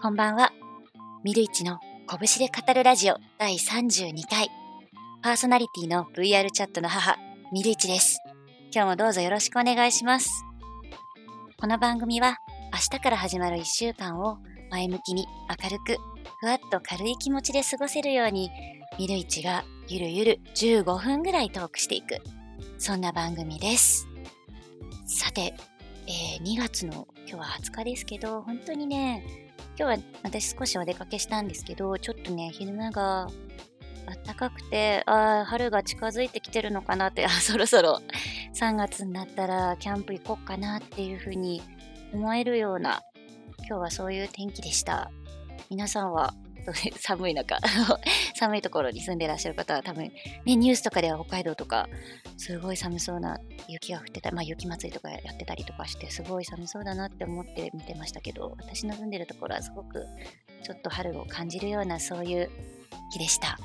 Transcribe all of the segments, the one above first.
こんばんは。ミルイチの拳で語るラジオ第32回。パーソナリティの VR チャットの母、ミルイチです。今日もどうぞよろしくお願いします。この番組は明日から始まる1週間を前向きに明るく、ふわっと軽い気持ちで過ごせるように、ミルイチがゆるゆる15分ぐらいトークしていく。そんな番組です。さて、えー2月の今日は20日ですけど、本当にね、今日は私少しお出かけしたんですけど、ちょっとね、昼間が暖かくて、ああ、春が近づいてきてるのかなって、あ、そろそろ3月になったらキャンプ行こうかなっていうふうに思えるような、今日はそういう天気でした。皆さんは、寒い中、寒いところに住んでらっしゃる方は多分、ね、ニュースとかでは北海道とか、すごい寒そうな雪が降ってた、まあ雪祭りとかやってたりとかして、すごい寒そうだなって思って見てましたけど、私の住んでるところはすごくちょっと春を感じるようなそういう日でした。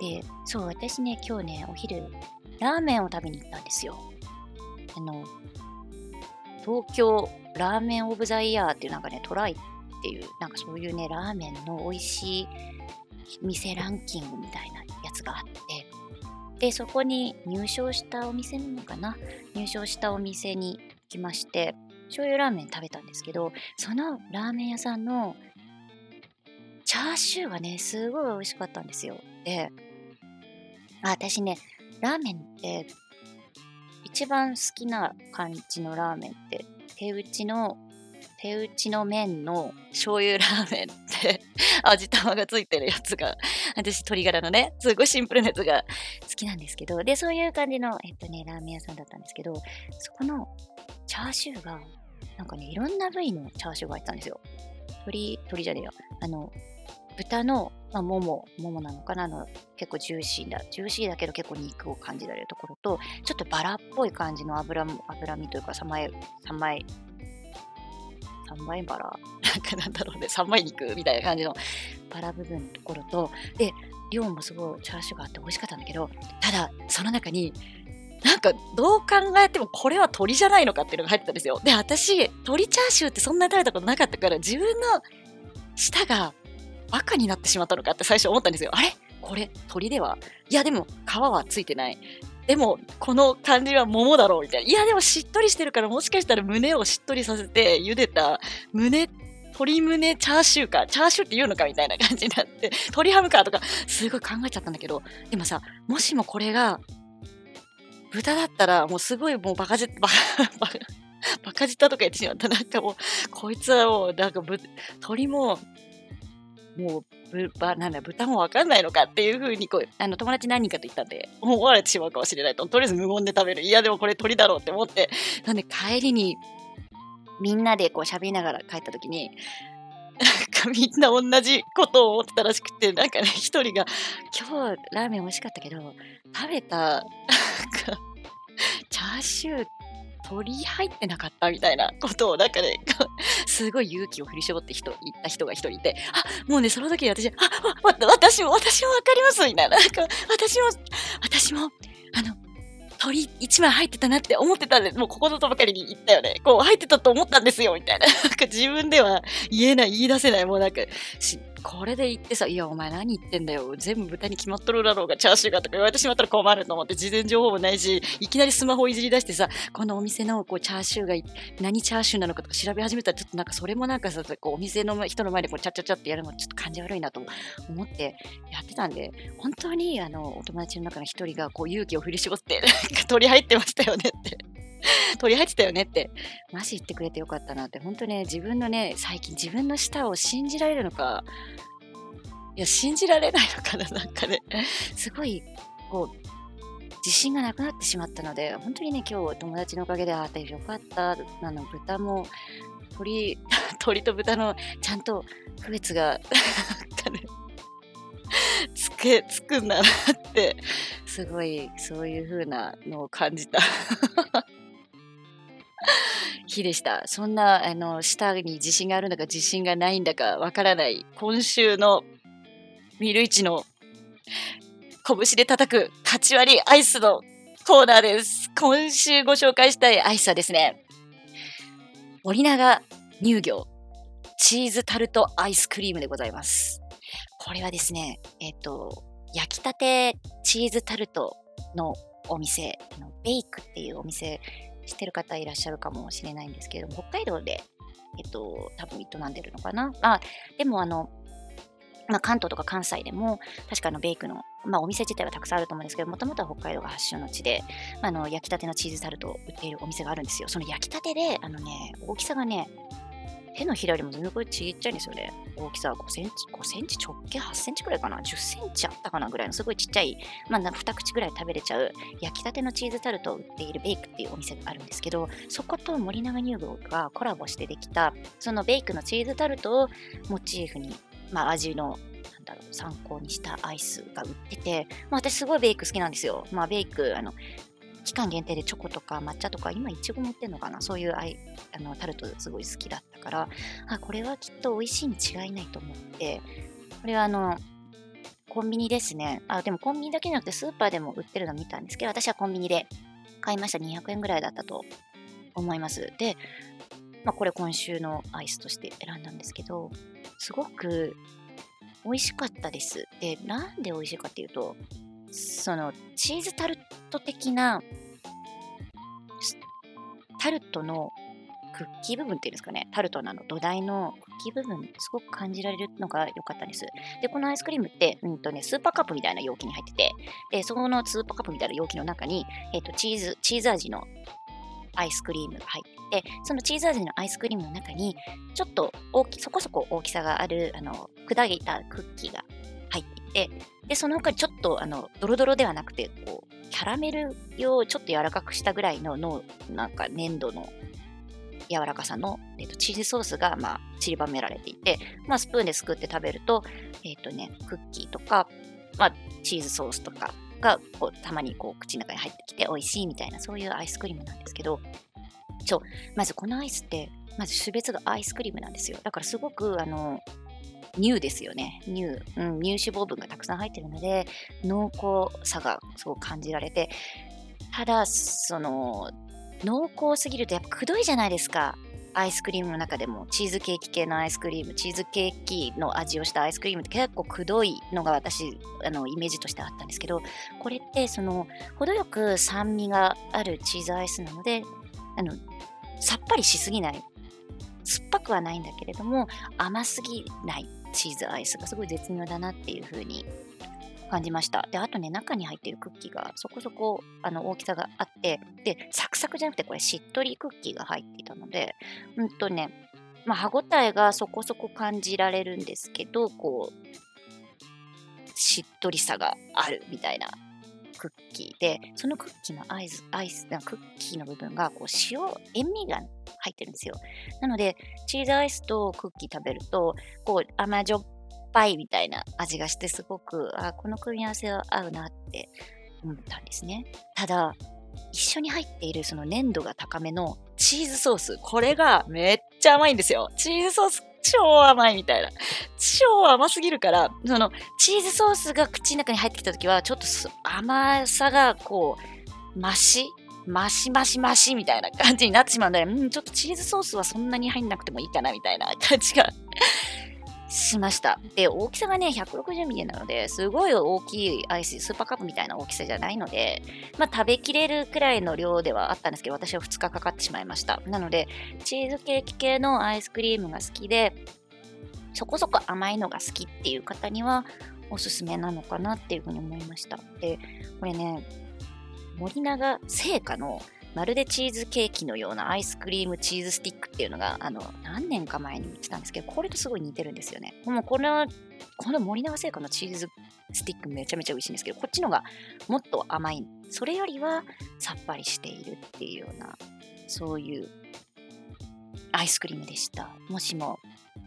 で、そう、私ね、今日ね、お昼、ラーメンを食べに行ったんですよ。あの、東京ラーメンオブザイヤーっていうなんかね、トライっていう、なんかそういうね、ラーメンの美味しい店ランキングみたいなやつがあって、で、そこに入賞したお店なのかな？入賞したお店に行きまして、醤油ラーメン食べたんですけど、そのラーメン屋さんのチャーシューがね、すごい美味しかったんですよ。で、私ね、ラーメンって、一番好きな感じのラーメンって、手打ちの、手打ちの麺の醤油ラーメンって 味玉がついてるやつが私鶏ガラのね、すごいシンプルなやつが好きなんですけど、で、そういう感じの、えっとね、ラーメン屋さんだったんですけど、そこのチャーシューが、なんかね、いろんな部位のチャーシューが入ってたんですよ。鶏、鶏じゃねえよ。あの、豚の、まあ、もも、ももなのかな？あの、結構ジューシーだ、ジューシーだけど結構肉を感じられるところと、ちょっとバラっぽい感じの脂も、脂身というか、さまえ、さまえ、3枚バラ、なんかなんだろうね、3枚肉みたいな感じのバラ部分のところと、で、量もすごいチャーシューがあって美味しかったんだけど、ただ、その中に、なんかどう考えてもこれは鳥じゃないのかっていうのが入ってたんですよ。で、私、鳥チャーシューってそんなに食べたことなかったから、自分の舌が赤になってしまったのかって最初思ったんですよ。あれ？これ鳥では？いやでも皮はついてない。でもこの感じは桃だろうみたいな。いやでもしっとりしてるからもしかしたら胸をしっとりさせて茹でた胸、鶏胸チャーシューか。チャーシューって言うのかみたいな感じになって。鶏ハムかとかすごい考えちゃったんだけど。でもさ、もしもこれが豚だったらもうすごいもうバカじ、バカ、バカ、バカ舌とか言ってしまった。なんかもう、こいつはもうなんかぶ鳥ももう、ぶ、ば、なんだ、豚もわかんないのかっていうふうに、こう、あの、友達何人かと言ったんで、思われてしまうかもしれないと、とりあえず無言で食べる。いや、でもこれ鳥だろうって思って、なんで帰りに、みんなでこう喋りながら帰った時に、なんかみんな同じことを思ってたらしくて、なんかね、一人が、今日ラーメン美味しかったけど、食べた、か、チャーシュー、鳥入ってなかったみたいなことを、なんかね、すごい勇気を振り絞って人、言った人が一人いて、あ、もうね、その時に私、あ、わ、私も、私もわかりますみたいな。なんか、私も、私も、あの、鳥一枚入ってたなって思ってたんで、もうここぞとばかりに言ったよね。こう、入ってたと思ったんですよ、みたいな。なんか自分では言えない、言い出せない、もうなんか、これで言ってさ、いや、お前何言ってんだよ。全部豚に決まっとるだろうが、チャーシューがとか言われてしまったら困ると思って、事前情報もないし、いきなりスマホいじり出してさ、このお店のこうチャーシューが何チャーシューなのかとか調べ始めたら、ちょっとなんかそれもなんかさ、こうお店の人の前でこうチャチャチャってやるのちょっと感じ悪いなと思ってやってたんで、本当にあのお友達の中の一人がこう勇気を振り絞って、なんか鳥入ってましたよねって。鳥入ってたよねって。マジ言ってくれてよかったなって。本当ね、自分のね、最近自分の舌を信じられるのか、いや、信じられないのかな、なんかね。すごい、こう、自信がなくなってしまったので、本当にね、今日友達のおかげで、ああ、よかった。あの、豚も、鳥、鳥と豚のちゃんと区別が、つけ、つくんだなって、すごい、そういう風なのを感じた日でした。そんな、あの、舌に自信があるんだか自信がないんだかわからない、今週のミルイチの拳で叩く勝ち割アイスのコーナーです。今週ご紹介したいアイスはですね、森永乳業チーズタルトアイスクリームでございます。これはですね、えっ、と、焼きたてチーズタルトのお店、ベイクっていうお店知ってる方いらっしゃるかもしれないんですけれども、北海道で、えっと、多分営んでるのかな？あ、でもあの、まあ、関東とか関西でも、確かあのベイクの、まあ、お店自体はたくさんあると思うんですけど、もともとは北海道が発祥の地で、まあ、あの焼きたてのチーズタルトを売っているお店があるんですよ。その焼きたてで、あのね、大きさがね、手のひらよりも全然これちっちゃいんですよね。大きさ5センチ、5センチ直径8センチくらいかな ?10 センチあったかなぐらいのすごいちっちゃい、まあ、2口ぐらい食べれちゃう焼きたてのチーズタルトを売っているベイクっていうお店があるんですけど、そこと森永乳業がコラボしてできた、そのベイクのチーズタルトをモチーフに、まあ、味のなんだろう参考にしたアイスが売ってて、まあ、私すごいベイク好きなんですよ。まあ、ベイク、あの、期間限定でチョコとか抹茶とか、今いちごも売ってんのかな？そういうアイあのタルトすごい好きだったから、あ、これはきっと美味しいに違いないと思って、これはあの、コンビニですね。あ、でもコンビニだけじゃなくてスーパーでも売ってるの見たんですけど、私はコンビニで買いました。200円ぐらいだったと思います。で、まあ、これ今週のアイスとして選んだんですけど、すごく美味しかったです。で、なんで美味しいかっていうと、そのチーズタルトト的なタルトのクッキー部分っていうんですかね、タルトのあの土台のクッキー部分、すごく感じられるのが良かったです。で、このアイスクリームって、うんとね、スーパーカップみたいな容器に入ってて、で、そのスーパーカップみたいな容器の中に、えっ、ー、と、チーズ、チーズ味のアイスクリームが入ってて、そのチーズ味のアイスクリームの中に、ちょっと大き、そこそこ大きさがある、あの、砕いたクッキーが入っていて、で、その他にちょっと、あの、ドロドロではなくて、こう、キャラメルをちょっと柔らかくしたぐらいの、の、なんか粘土の柔らかさの、えーと、チーズソースが、まあ、散りばめられていて、まあ、スプーンですくって食べると、えっ、とね、クッキーとか、まあ、チーズソースとかがこうたまにこう口の中に入ってきて美味しいみたいな、そういうアイスクリームなんですけど、そう、まずこのアイスって、まず種別がアイスクリームなんですよ。だからすごく、あの、乳ですよね。乳、うん、乳脂肪分がたくさん入ってるので、濃厚さがすごく感じられて、ただ、その、濃厚すぎるとやっぱくどいじゃないですか。アイスクリームの中でもチーズケーキ系のアイスクリーム、チーズケーキの味をしたアイスクリームって結構くどいのが私、あの、イメージとしてあったんですけど、これってその、程よく酸味があるチーズアイスなので、あの、さっぱりしすぎない。酸っぱくはないんだけれども、甘すぎないチーズアイスがすごい絶妙だなっていう風に感じました。で、あとね、中に入ってるクッキーがそこそこあの大きさがあって、で、サクサクじゃなくてこれしっとりクッキーが入っていたので、うんとね、まあ、歯ごたえがそこそこ感じられるんですけど、こう、しっとりさがあるみたいなクッキーで、そのクッキーのアイス、アイス、クッキーの部分が、こう、塩、塩味が入ってるんですよ。なので、チーズアイスとクッキー食べると、こう、甘じょっぱいみたいな味がして、すごく、あ、この組み合わせは合うなって思ったんですね。ただ、一緒に入っているその粘度が高めのチーズソース、これがめっちゃ甘いんですよ。チーズソース超甘いみたいな。超甘すぎるから、そのチーズソースが口の中に入ってきた時は、ちょっと甘さがこう、増しマシマシマシみたいな感じになってしまうんで、うん、ちょっとチーズソースはそんなに入んなくてもいいかなみたいな感じがしました。で、大きさがね、160ミリなので、すごい大きいアイス、スーパーカップみたいな大きさじゃないので、まあ、食べきれるくらいの量ではあったんですけど、私は2日かかってしまいました。なので、チーズケーキ系のアイスクリームが好きで、そこそこ甘いのが好きっていう方には、おすすめなのかなっていうふうに思いました。で、これね、森永製菓のまるでチーズケーキのようなアイスクリームチーズスティックっていうのが、あの、何年か前に見てたんですけど、これとすごい似てるんですよね。もうこの、この森永製菓のチーズスティックめちゃめちゃ美味しいんですけど、こっちのがもっと甘い。それよりはさっぱりしているっていうような、そういうアイスクリームでした。もしも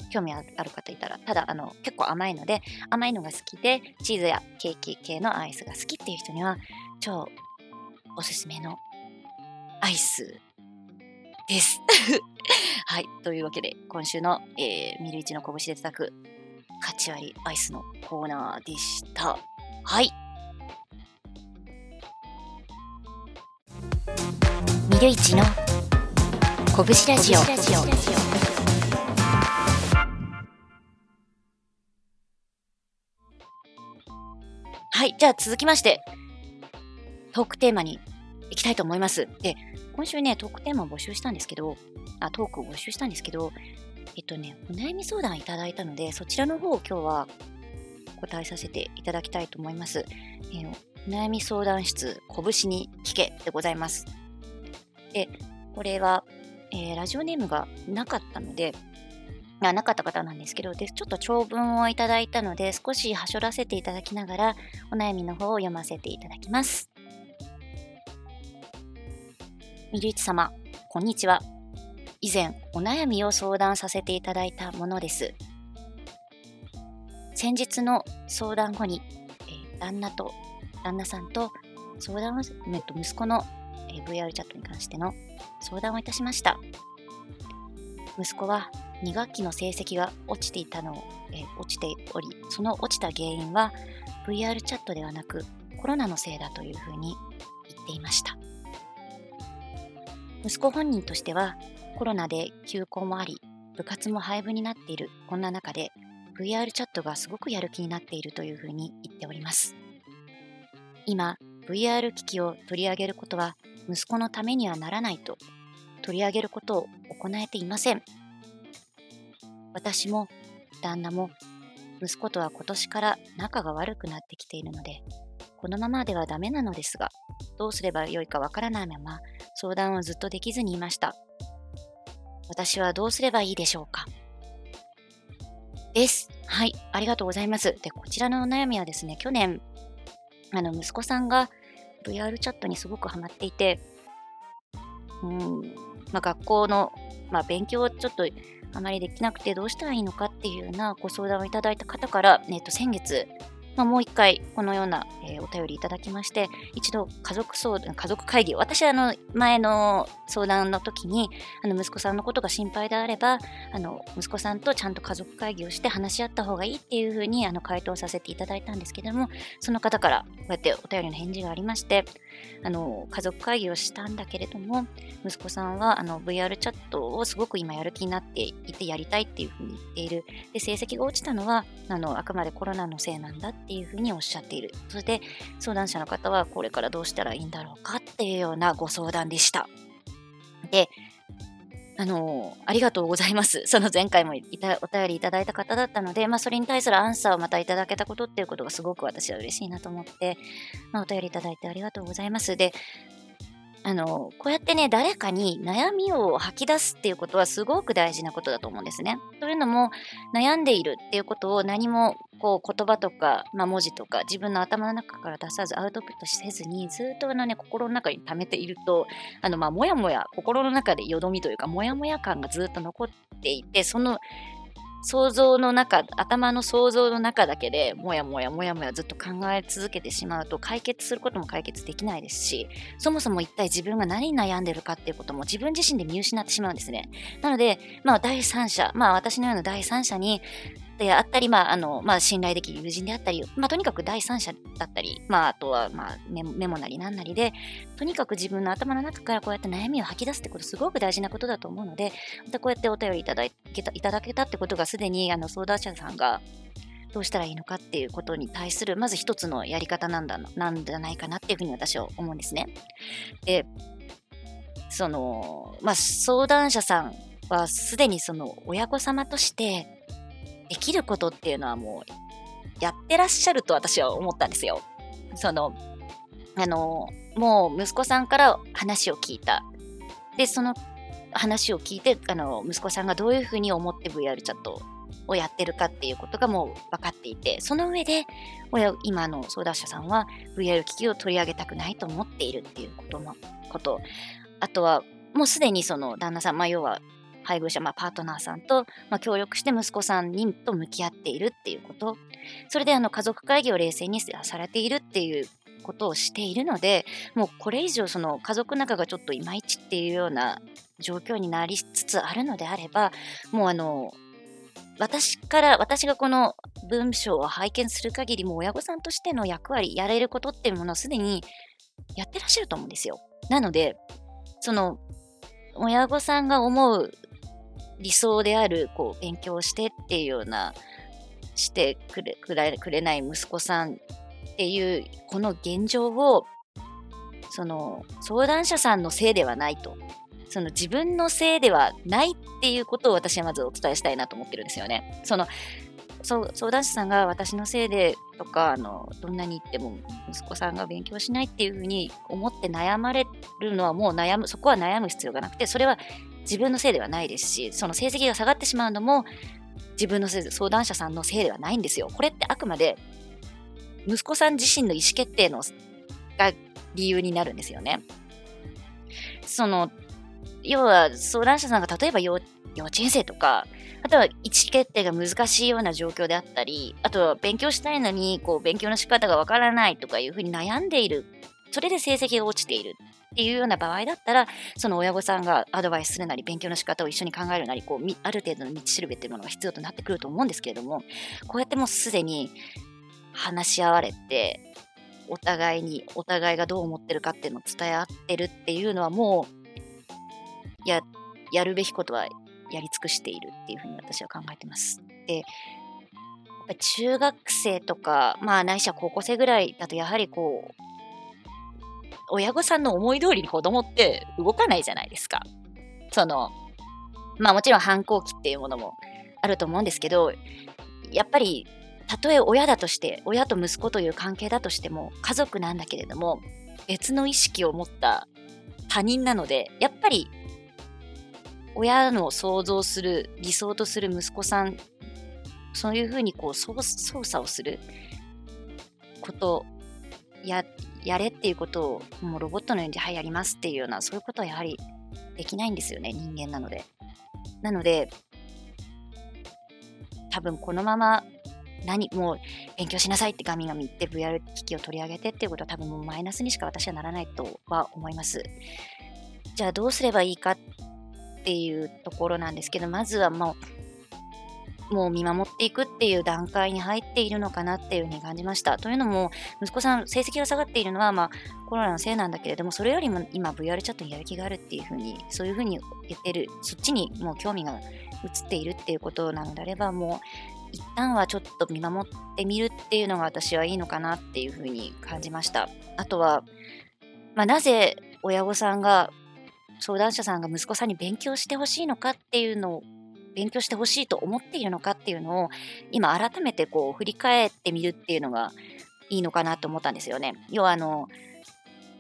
興味ある方いたら、ただあの結構甘いので、甘いのが好きで、チーズやケーキ系のアイスが好きっていう人には、超おすすめのアイスです。はい。というわけで、今週の、えー、ミルイチの拳で叩く、カチ割りアイスのコーナーでした。はい。ミルイチの拳ラ。ジオはい。じゃあ続きまして、トークテーマに行きたいと思います。で、今週ね、トークテーマを募集したんですけど、あ、トークを募集したんですけど、えっとね、お悩み相談いただいたので、そちらの方を今日は答えさせていただきたいと思います。えー、お悩み相談室、拳に聞けでございます。で、これは、えー、ラジオネームがなかったので、なかった方なんですけどで、ちょっと長文をいただいたので、少しはしょらせていただきながら、お悩みの方を読ませていただきます。みるいち様、こんにちは。以前、お悩みを相談させていただいたものです。先日の相談後に、えー、旦那と、旦那さんと相談を、えっと、息子の、えー、VR チャットに関しての相談をいたしました。息子は2学期の成績が落ちていたのを、えー、落ちており、その落ちた原因は VR チャットではなくコロナのせいだというふうに言っていました。息子本人としてはコロナで休校もあり、部活も廃部になっているこんな中で VR チャットがすごくやる気になっているというふうに言っております。今、VR 機器を取り上げることは息子のためにはならないと取り上げることを行えていません。私も旦那も息子とは今年から仲が悪くなってきているので、このままではダメなのですが、どうすればよいかわからないまま相談をずっとできずにいました。私はどうすればいいでしょうか？です。はい、ありがとうございます。で、こちらのお悩みはですね、去年、あの、息子さんが VR チャットにすごくハマっていて、うん、まあ、学校の、まあ、勉強をちょっとあまりできなくてどうしたらいいのかっていうようなご相談をいただいた方から、えっと、先月、まあ、もう一回このような、えー、お便りいただきまして、一度家族相談、家族会議を、私あの前の相談の時に、あの息子さんのことが心配であれば、あの息子さんとちゃんと家族会議をして話し合った方がいいっていうふうにあの回答させていただいたんですけども、その方からこうやってお便りの返事がありまして、あの家族会議をしたんだけれども、息子さんはあの VR チャットをすごく今やる気になっていてやりたいっていうふうに言っている。で、成績が落ちたのはあのあくまでコロナのせいなんだっていうふうにおっしゃっている。そして相談者の方はこれからどうしたらいいんだろうかっていうようなご相談でした。で、あのありがとうございます。その前回もいたお便りいただいた方だったので、まあ、それに対するアンサーをまたいただけたことっていうことがすごく私は嬉しいなと思って、まあ、お便りいただいてありがとうございます。で、あの、こうやってね、誰かに悩みを吐き出すっていうことはすごく大事なことだと思うんですね。というのも、悩んでいるっていうことを何もこう言葉とか、まあ、文字とか自分の頭の中から出さずアウトプットせずにずっとあの、ね、心の中に溜めていると、あのまあもやもや心の中でよどみというか、もやもや感がずっと残っていて、その想像の中、頭の想像の中だけでもやもやもやもやずっと考え続けてしまうと解決することも解決できないですし、そもそも一体自分が何に悩んでるかっていうことも自分自身で見失ってしまうんですね。なので、まあ第三者、まあ私のような第三者にであったり、まあ、あの、まあ、信頼できる友人であったり、まあ、とにかく第三者だったり、まあ、あとは、まあメ、メモなりなんなりで、とにかく自分の頭の中からこうやって悩みを吐き出すってこと、すごく大事なことだと思うので、またこうやってお便りいただけたいただけたってことが、すでに、あの、相談者さんが、どうしたらいいのかっていうことに対する、まず一つのやり方なんだ、なんじゃないかなっていうふうに私は思うんですね。で、その、まあ、相談者さんはすでにその親御様としてできることっていうのはもうやってらっしゃると私は思ったんですよ。その、あの、もう息子さんから話を聞いた。で、その話を聞いて、あの、息子さんがどういうふうに思って VR チャットをやってるかっていうことがもう分かっていて、その上で、親、今の相談者さんは VR 機器を取り上げたくないと思っているっていうことの、こと。あとは、もうすでにその旦那さん、まあ要は配偶者、まあ、パートナーさんと、まあ、協力して息子さんにと向き合っているっていうこと、それであの家族会議を冷静にされているっていうことをしているので、もうこれ以上その家族仲がちょっといまいちっていうような状況になりつつあるのであれば、もうあの、私から、私がこの文章を拝見する限りもう親御さんとしての役割、やれることっていうものをすでにやってらっしゃると思うんですよ。なので、その、親御さんが思う理想であるこう勉強してっていうようなしてくれくれくれない息子さんっていうこの現状をその相談者さんのせいではないとその自分のせいではないっていうことを私はまずお伝えしたいなと思ってるんですよね。その相談者さんが私のせいでとかあのどんなに言っても息子さんが勉強しないっていうふうに思って悩まれるのはもう悩むそこは悩む必要がなくてそれは自分のせいではないですしその成績が下がってしまうのも自分のせい相談者さんのせいではないんですよ。これってあくまで息子さん自身の意思決定のが理由になるんですよね。その要は相談者さんが例えば幼稚園生とかあとは意思決定が難しいような状況であったり、あとは勉強したいのに、こう、勉強の仕方がわからないとかいうふうに悩んでいる。それで成績が落ちているっていうような場合だったら、その親御さんがアドバイスするなり、勉強の仕方を一緒に考えるなり、こう、ある程度の道しるべっていうものが必要となってくると思うんですけれども、こうやってもうすでに話し合われて、お互いに、お互いがどう思ってるかっていうのを伝え合ってるっていうのはもう、や、やるべきことはやり尽くしているっていうふうに私は考えてます。で、中学生とか、まあないしは高校生ぐらいだとやはりこう、親御さんの思い通りに子供って動かないじゃないですか。その、まあもちろん反抗期っていうものもあると思うんですけど、やっぱり、たとえ親だとして、親と息子という関係だとしても、家族なんだけれども、別の意識を持った他人なので、やっぱり親の想像する理想とする息子さんそういうふうにこう操作をすることややれっていうことをもうロボットのようにはいやりますっていうようなそういうことはやはりできないんですよね人間なので。なので多分このまま何もう勉強しなさいってガミガミ言って VR 機器を取り上げてっていうことは多分もうマイナスにしか私はならないとは思います。じゃあどうすればいいかっていうところなんですけど、まずはもう、もう見守っていくっていう段階に入っているのかなっていうふうに感じました。というのも、息子さん、成績が下がっているのは、まあ、コロナのせいなんだけれども、それよりも今 VR チャットにやる気があるっていうふうに、そういうふうに言ってる、そっちにもう興味が移っているっていうことなのであれば、もう、一旦はちょっと見守ってみるっていうのが私はいいのかなっていうふうに感じました。あとは、まあ、なぜ親御さんが相談者さんが息子さんに勉強してほしいのかっていうのを勉強してほしいと思っているのかっていうのを今改めてこう振り返ってみるっていうのがいいのかなと思ったんですよね。要はあの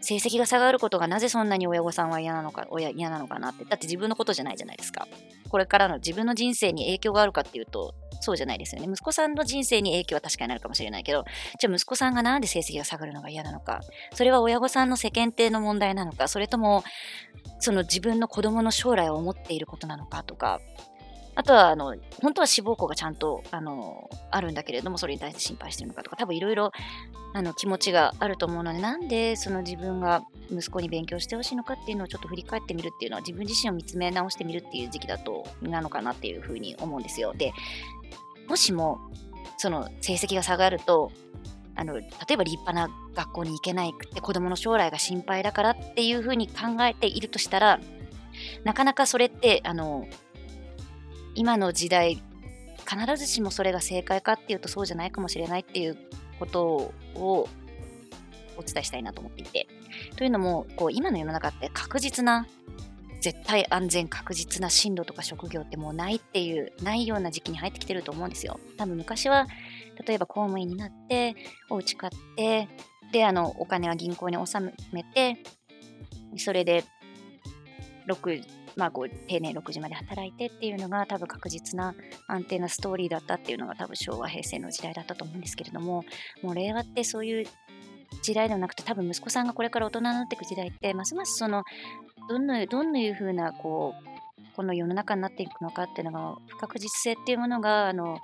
成績が下がることがなぜそんなに親御さんは嫌なのか親嫌なのかなってだって自分のことじゃないじゃないですか。これからの自分の人生に影響があるかっていうとそうじゃないですよね。息子さんの人生に影響は確かになるかもしれないけど、じゃあ息子さんがなんで成績が下がるのが嫌なのか、それは親御さんの世間体の問題なのか、それとも、その自分の子供の将来を思っていることなのかとか、あとは、あの、本当は志望校がちゃんと、あの、あるんだけれども、それに対して心配してるのかとか、多分いろいろ、気持ちがあると思うので、なんで、その自分が息子に勉強してほしいのかっていうのをちょっと振り返ってみるっていうのは、自分自身を見つめ直してみるっていう時期だと、なのかなっていうふうに思うんですよ。で、もしもその成績が下がるとあの例えば立派な学校に行けないくて子供の将来が心配だからっていうふうに考えているとしたらなかなかそれってあの今の時代必ずしもそれが正解かっていうとそうじゃないかもしれないっていうことをお伝えしたいなと思っていてというのもこう今の世の中って確実な絶対安全確実な進路とか職業ってもうないっていう、ないような時期に入ってきてると思うんですよ。多分昔は、例えば公務員になって、お家買って、で、あの、お金は銀行に納めて、それで、6、まあこう、定年6時まで働いてっていうのが多分確実な安定なストーリーだったっていうのが多分昭和、平成の時代だったと思うんですけれども、もう令和ってそういう時代ではなくて多分息子さんがこれから大人になっていく時代ってますますそのどんなどんないうふうなこうこの世の中になっていくのかっていうのが不確実性っていうものがあの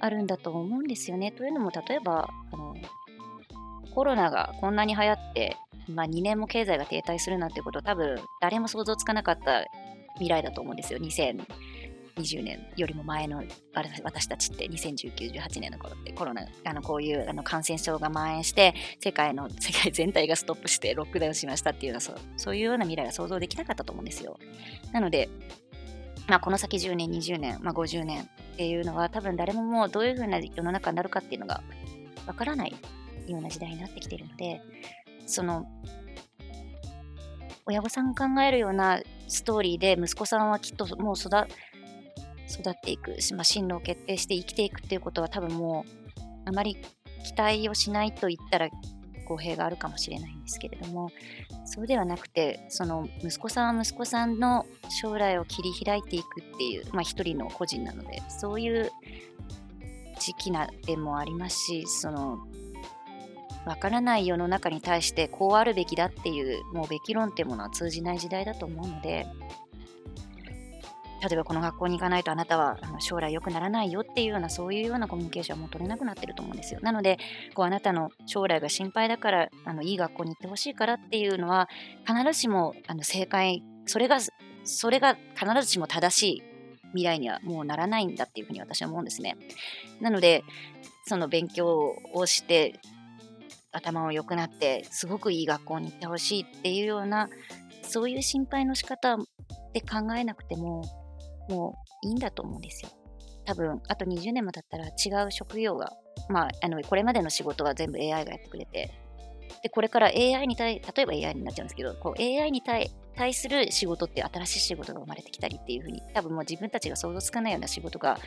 あるんだと思うんですよね。というのも例えばあのコロナがこんなに流行って、まあ、2年も経済が停滞するなんてこと多分誰も想像つかなかった未来だと思うんですよ。2020年よりも前の私たちって2019、18年の頃ってコロナ、あのこういうあの感染症が蔓延して、世界の、世界全体がストップしてロックダウンしましたっていうのはそ、そういうような未来が想像できなかったと思うんですよ。なので、まあ、この先10年、20年、まあ、50年っていうのは多分誰ももうどういうふうな世の中になるかっていうのがわからないような時代になってきているので、その、親御さんが考えるようなストーリーで息子さんはきっともう育っていく、まあ、進路を決定して生きていくっていうことは多分もうあまり期待をしないと言ったら公平があるかもしれないんですけれどもそうではなくてその息子さんは息子さんの将来を切り開いていくっていう、まあ、一人の個人なのでそういう時期なでもありますしそのわからない世の中に対してこうあるべきだっていうもうべき論っていうものは通じない時代だと思うので例えばこの学校に行かないとあなたは将来良くならないよっていうようなそういうようなコミュニケーションはもう取れなくなってると思うんですよ。なのでこうあなたの将来が心配だからあのいい学校に行ってほしいからっていうのは必ずしもあの正解それがそれが必ずしも正しい未来にはもうならないんだっていうふうに私は思うんですね。なのでその勉強をして頭を良くなってすごくいい学校に行ってほしいっていうようなそういう心配の仕方で考えなくてももういいんだと思うんですよ。多分、あと20年も経ったら違う職業が、まあ、あの、これまでの仕事は全部 AI がやってくれて、で、これから AI に対、例えば AI になっちゃうんですけど、こう AI に対対する仕事って新しい仕事が生まれてきたりっていうふうに、多分もう自分たちが想像つかないような仕事が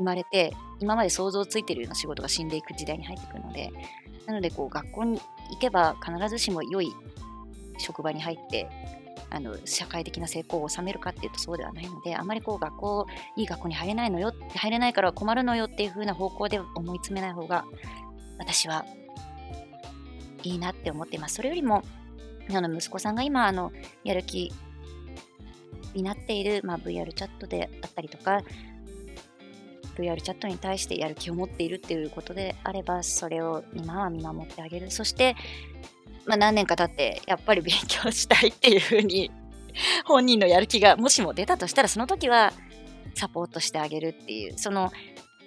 生まれて、今まで想像ついてるような仕事が死んでいく時代に入ってくるので、なので、こう、学校に行けば必ずしも良い職場に入って、あの社会的な成功を収めるかっていうとそうではないのであまりこう学校いい学校に入れないのよ入れないから困るのよっていう風な方向で思い詰めない方が私はいいなって思っています。それよりもあの息子さんが今あのやる気になっている、まあ、VR チャットであったりとか VR チャットに対してやる気を持っているっていうことであればそれを今は見守ってあげるそしてまあ、何年か経ってやっぱり勉強したいっていうふうに本人のやる気がもしも出たとしたらその時はサポートしてあげるっていうその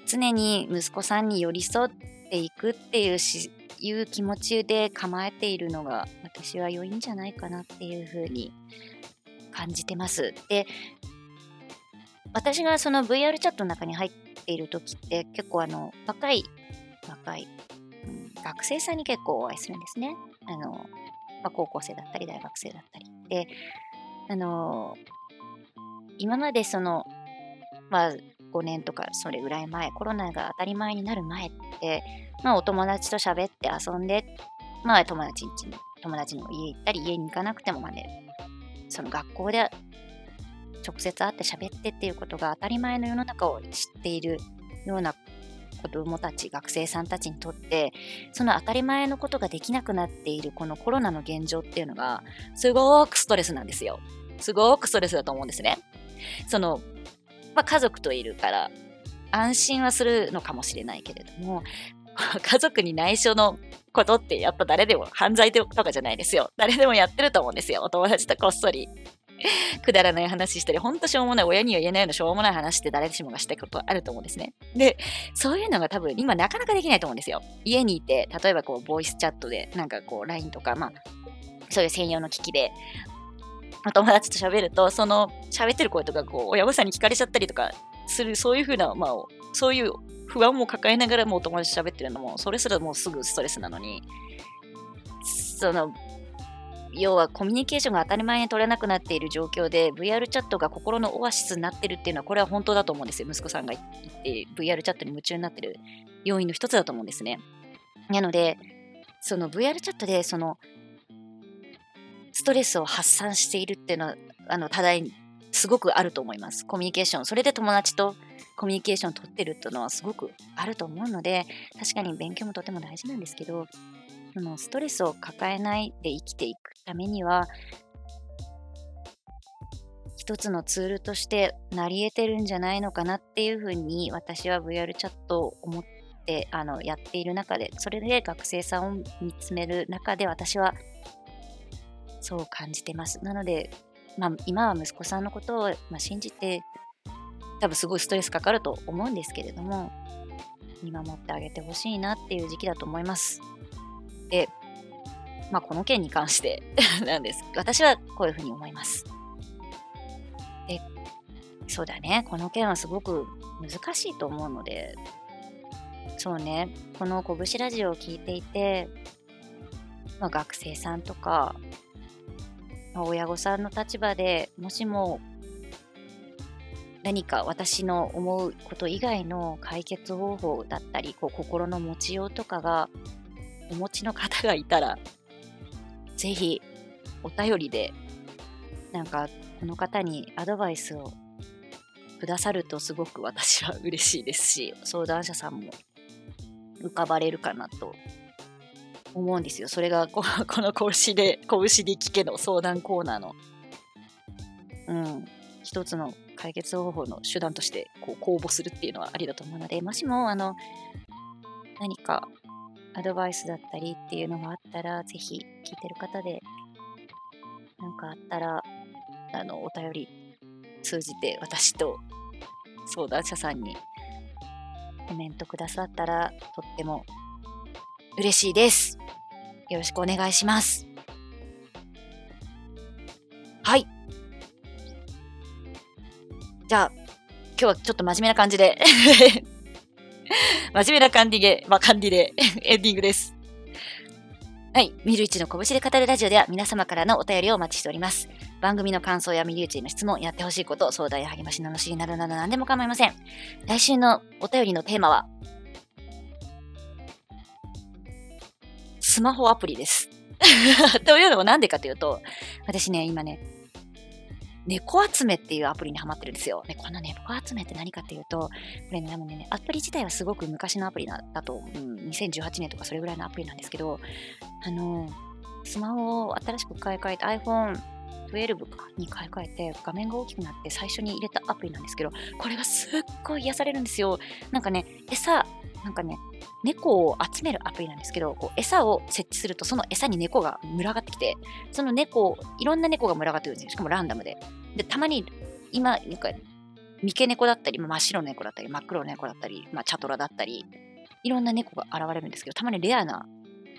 常に息子さんに寄り添っていくっていうしいう気持ちで構えているのが私は良いんじゃないかなっていうふうに感じてます。で私がその VR チャットの中に入っている時って結構あの若い若い、学生さんに結構お会いするんですね。あの、まあ、高校生だったり大学生だったり。で、あの、今までその、まあ、5年とかそれぐらい前、コロナが当たり前になる前って、まあ、お友達と喋って遊んで、まあ、友達ん家に、友達の家行ったり、家に行かなくてもまね、その学校で直接会って喋ってっていうことが当たり前の世の中を知っているような子どもたち学生さんたちにとってその当たり前のことができなくなっているこのコロナの現状っていうのがすごくストレスなんですよすごくストレスだと思うんですねその、まあ、家族といるから安心はするのかもしれないけれども 家族に内緒のことってやっぱ誰でも犯罪とかじゃないですよ。誰でもやってると思うんですよ。お友達とこっそり くだらない話したり、ほんとしょうもない、親には言えないようなしょうもない話って誰しもがしたことあると思うんですね。で、そういうのが多分今なかなかできないと思うんですよ。家にいて、例えばこう、ボイスチャットで、なんかこう、LINE とか、まあ、そういう専用の機器で、お友達と喋ると、その喋ってる声とか、こう、親御さんに聞かれちゃったりとかする、そういうふうな、まあ、そういう不安も抱えながらもお友達と喋ってるのも、それすらもうすぐストレスなのに、その、要はコミュニケーションが当たり前に取れなくなっている状況で VR チャットが心のオアシスになってるっていうのはこれは本当だと思うんですよ。息子さんが言って VR チャットに夢中になってる要因の一つだと思うんですね。なのでその VR チャットでそのストレスを発散しているっていうのはあの多大すごくあると思います。コミュニケーション。それで友達とコミュニケーションを取ってるっていうのはすごくあると思うので確かに勉強もとても大事なんですけどそのストレスを抱えないで生きていくためには一つのツールとして成り得てるんじゃないのかなっていうふうに私は VR チャットを思ってあのやっている中でそれで学生さんを見つめる中で私はそう感じてます。なので、まあ、今は息子さんのことを、まあ、信じて多分すごいストレスかかると思うんですけれども見守ってあげてほしいなっていう時期だと思います。で、まあ、この件に関して なんです。私はこういうふうに思います。で、そうだね。この件はすごく難しいと思うので、そうね、この拳ラジオを聞いていて、まあ、学生さんとか、ま、親御さんの立場でもしも何か私の思うこと以外の解決方法だったりこう心の持ちようとかがお持ちの方がいたらぜひお便りでなんかこの方にアドバイスをくださるとすごく私は嬉しいですし相談者さんも浮かばれるかなと思うんですよ。それがこ この拳で、拳で聞けの相談コーナーの、うん、一つの解決方法の手段としてこう公募するっていうのはありだと思うので、もしも、あの、何かアドバイスだったりっていうのがあったら、ぜひ聞いてる方で、なんかあったら、あの、お便り通じて私と相談者さんにコメントくださったらとっても嬉しいです。よろしくお願いします。はい。じゃあ、今日はちょっと真面目な感じで真面目な感じで、まあ、感じで エンディングです。はい。ミルイチの拳で語るラジオでは皆様からのお便りをお待ちしております。番組の感想やミルイチへの質問、やってほしいこと、相談や励ましのしりなどなど何でも構いません。来週のお便りのテーマは、スマホアプリです。というのもなんでかというと、私ね、今ね、猫集めっていうアプリにハマってるんですよ。ね、この猫集めって何かっていうと、これね、ね、アプリ自体はすごく昔のアプリだと、うん、2018年とかそれぐらいのアプリなんですけど、あの、スマホを新しく買い替えて iPhone 12かに買い替えて画面が大きくなって最初に入れたアプリなんですけど、これがすっごい癒されるんですよ。なんかね、餌、なんかね、猫を集めるアプリなんですけど、こう餌を設置すると、その餌に猫が群がってきて、その猫、いろんな猫が群がってくるんですよ。しかもランダムで。で、たまに、今、なんか、三毛猫だったり、真っ白の猫だったり、真っ黒の猫だったり、まあ、チャトラだったり、いろんな猫が現れるんですけど、たまにレアな、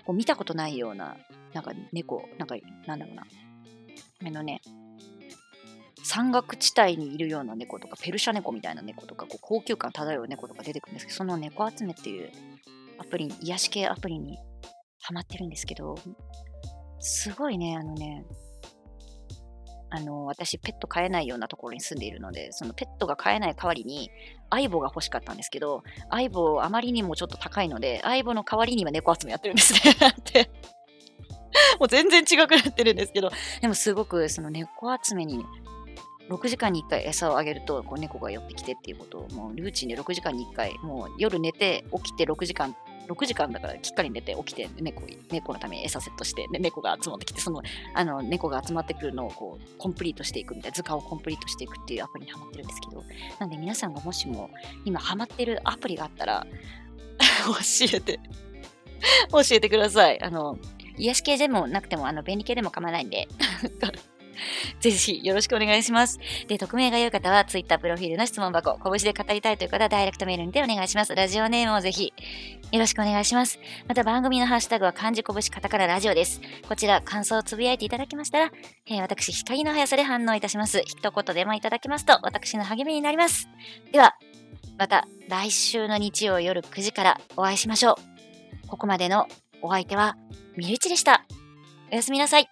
こう見たことないような、なんか猫、なんか、なんだろうな。あのね、山岳地帯にいるような猫とか、ペルシャ猫みたいな猫とか、こう高級感漂う猫とか出てくるんですけど、その猫集めっていうアプリ、癒し系アプリにハマってるんですけど、すごいね、あのね、あの、私、ペット飼えないようなところに住んでいるので、そのペットが飼えない代わりに、相棒が欲しかったんですけど、相棒あまりにもちょっと高いので、相棒の代わりには猫集めやってるんですね。ってもう全然違くなってるんですけど、でもすごくその猫集めに6時間に1回餌をあげるとこう猫が寄ってきてっていうことをもうルーチンで6時間に1回もう夜寝て起きて6時間6時間だからきっかり寝て起きて猫猫のために餌セットしてで猫が集まってきてそのあの猫が集まってくるのをこうコンプリートしていくみたいな図鑑をコンプリートしていくっていうアプリにハマってるんですけどなんで皆さんがもしも今ハマってるアプリがあったら 教えて教えてください。あの癒し系でもなくてもあの便利系でも構わないんで。ぜひよろしくお願いします。で、匿名が良い方は Twitter プロフィールの質問箱、拳で語りたいという方はダイレクトメールにてお願いします。ラジオネームをぜひよろしくお願いします。また番組のハッシュタグは漢字拳カタカナラジオです。こちら感想をつぶやいていただきましたら、えー、私、光の速さで反応いたします。一言でもいただきますと私の励みになります。では、また来週の日曜夜9時からお会いしましょう。ここまでのお相手は、みゆちでした。おやすみなさい。